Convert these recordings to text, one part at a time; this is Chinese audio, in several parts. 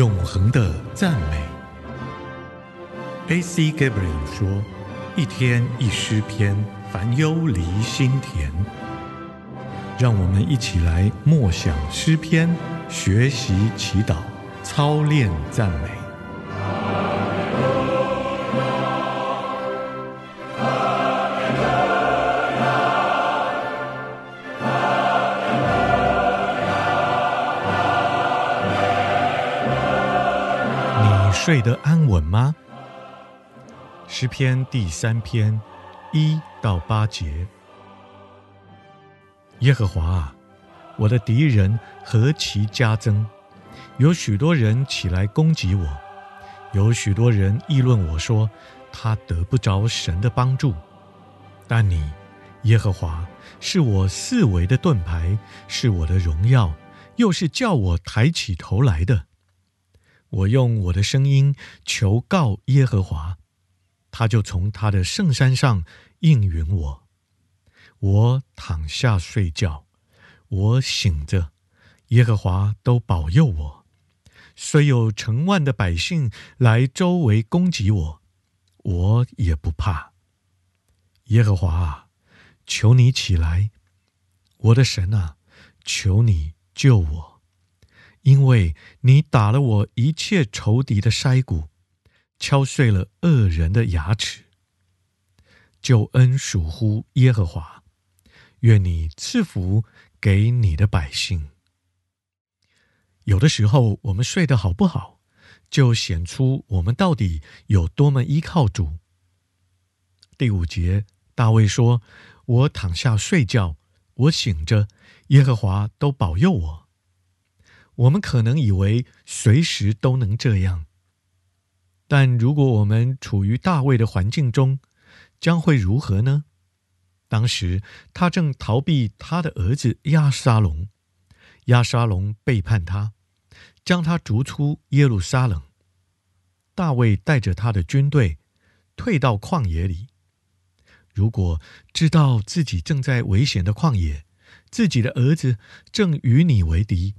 永恒的赞美。A.C. Gabriel 说：“一天一诗篇，烦忧离心田。”让我们一起来默想诗篇，学习祈祷，操练赞美。睡得安稳吗？诗篇第三篇一到八节。耶和华啊，我的敌人何其加增！有许多人起来攻击我，有许多人议论我说，他得不着神的帮助。但你，耶和华，是我四围的盾牌，是我的荣耀，又是叫我抬起头来的。我用我的声音求告耶和华，他就从他的圣山上应允我。我躺下睡觉，我醒着，耶和华都保佑我。虽有成万的百姓来周围攻击我，我也不怕。耶和华啊，求你起来，我的神啊，求你救我，因为你打了我一切仇敌的腮骨，敲碎了恶人的牙齿。救恩属乎耶和华。愿你赐福给你的百姓。有的时候，我们睡得好不好，就显出我们到底有多么依靠主。第五节，大卫说：“我躺下睡觉，我醒着，耶和华都保佑我。”我们可能以为随时都能这样，但如果我们处于大卫的环境中，将会如何呢？当时他正逃避他的儿子押沙龙，押沙龙背叛他，将他逐出耶路撒冷。大卫带着他的军队退到旷野里。如果知道自己正在危险的旷野，自己的儿子正与你为敌，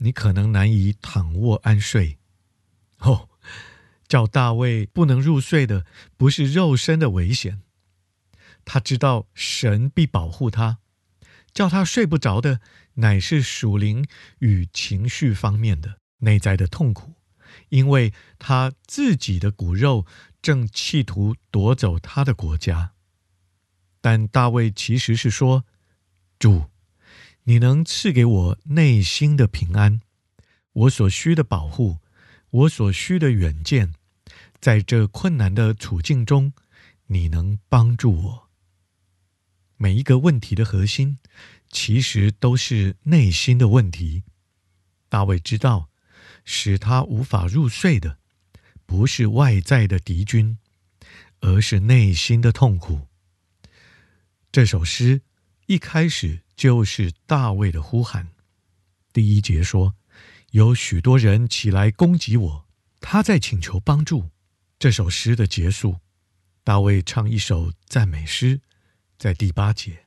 你可能难以躺卧安睡。哦，叫大卫不能入睡的，不是肉身的危险。他知道神必保护他，叫他睡不着的，乃是属灵与情绪方面的内在的痛苦，因为他自己的骨肉正企图夺走他的国家。但大卫其实是说：“主，你能赐给我内心的平安，我所需的保护，我所需的远见，在这困难的处境中，你能帮助我。”每一个问题的核心，其实都是内心的问题。大卫知道，使他无法入睡的，不是外在的敌军，而是内心的痛苦。这首诗一开始就是大卫的呼喊。第一节说：“有许多人起来攻击我，他在请求帮助。”这首诗的结束，大卫唱一首赞美诗。在第八节，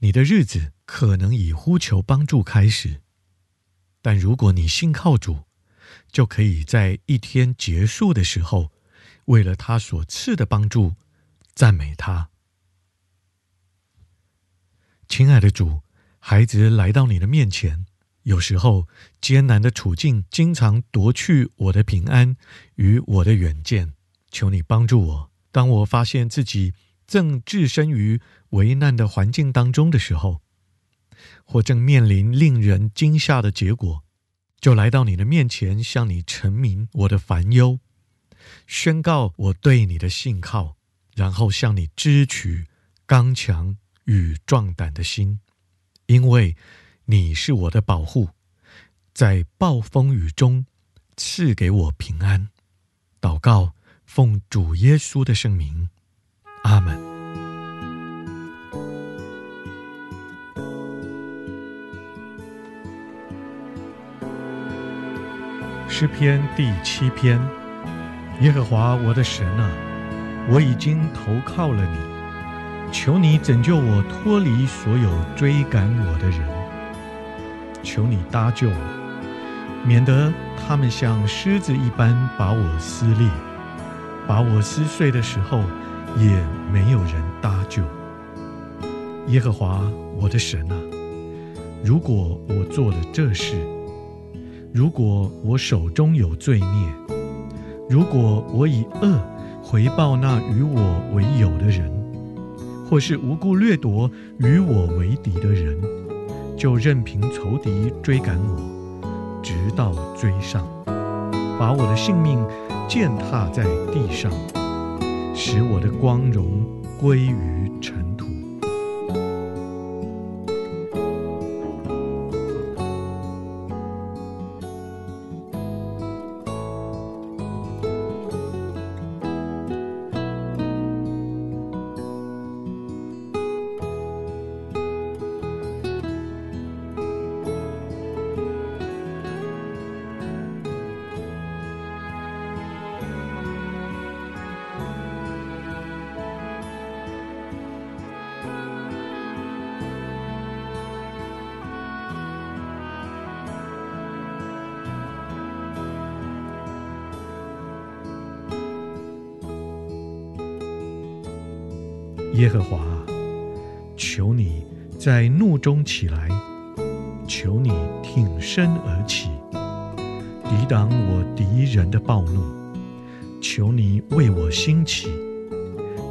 你的日子可能以呼求帮助开始，但如果你信靠主，就可以在一天结束的时候，为了他所赐的帮助，赞美他。亲爱的主，孩子来到你的面前，有时候艰难的处境经常夺去我的平安与我的远见，求你帮助我。当我发现自己，正置身于危难的环境当中的时候，或正面临令人惊吓的结果，就来到你的面前，向你陈明我的烦忧，宣告我对你的信靠，然后向你支取刚强与壮胆的心，因为你是我的保护，在暴风雨中赐给我平安。祷告，奉主耶稣的圣名。阿门。诗篇第七篇，耶和华我的神啊，我已经投靠了你，求你拯救我脱离所有追赶我的人，求你搭救我，免得他们像狮子一般把我撕裂，把我撕碎的时候，也没有人搭救。耶和华我的神啊，如果我做了这事，如果我手中有罪孽，如果我以恶回报那与我为友的人，或是无故掠夺与我为敌的人，就任凭仇敌追赶我，直到追上，把我的性命践踏在地上，使我的光荣归于尘土。耶和华，求你在怒中起来，求你挺身而起，抵挡我敌人的暴怒。求你为我兴起，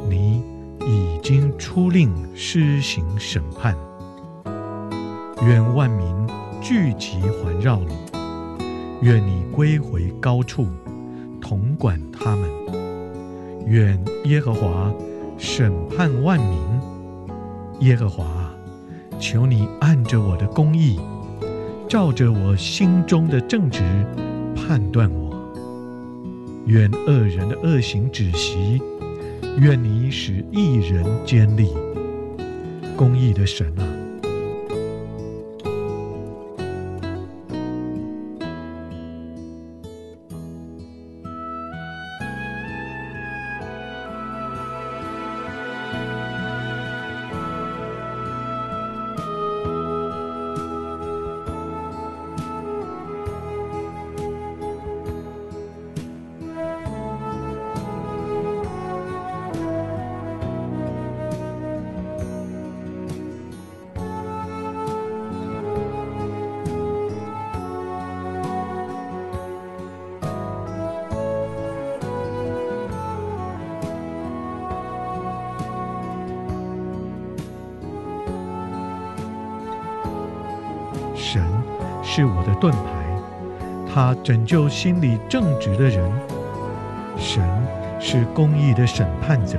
你已经出令施行审判。愿万民聚集环绕你，愿你归回高处，统管他们。愿耶和华。审判万民，耶和华，求你按着我的公义，照着我心中的正直判断我。愿恶人的恶行止息，愿你使义人坚立。公义的神啊！神是我的盾牌，他拯救心里正直的人。神是公义的审判者，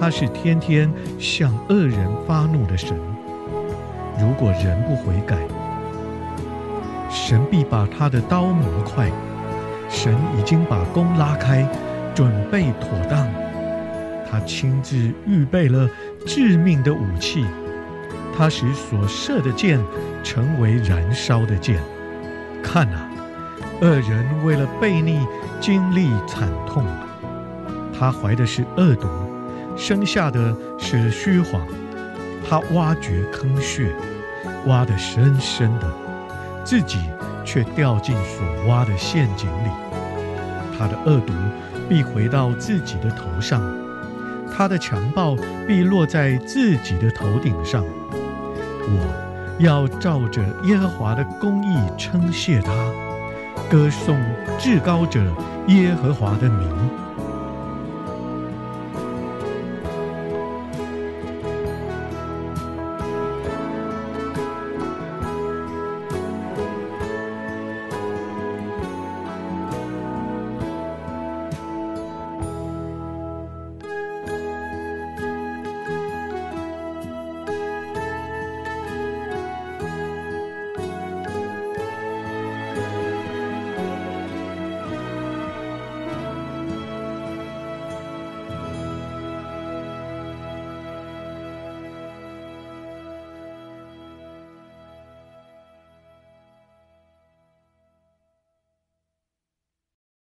他是天天向恶人发怒的神。如果人不悔改，神必把他的刀磨快。神已经把弓拉开，准备妥当，他亲自预备了致命的武器。他使所射的箭成为燃烧的剑。看啊，恶人为了悖逆经历惨痛。他怀的是恶毒，生下的是虚谎。他挖掘坑穴，挖得深深的，自己却掉进所挖的陷阱里。他的恶毒必回到自己的头上，他的强暴必落在自己的头顶上。我要照着耶和华的公义称谢他，歌颂至高者耶和华的名。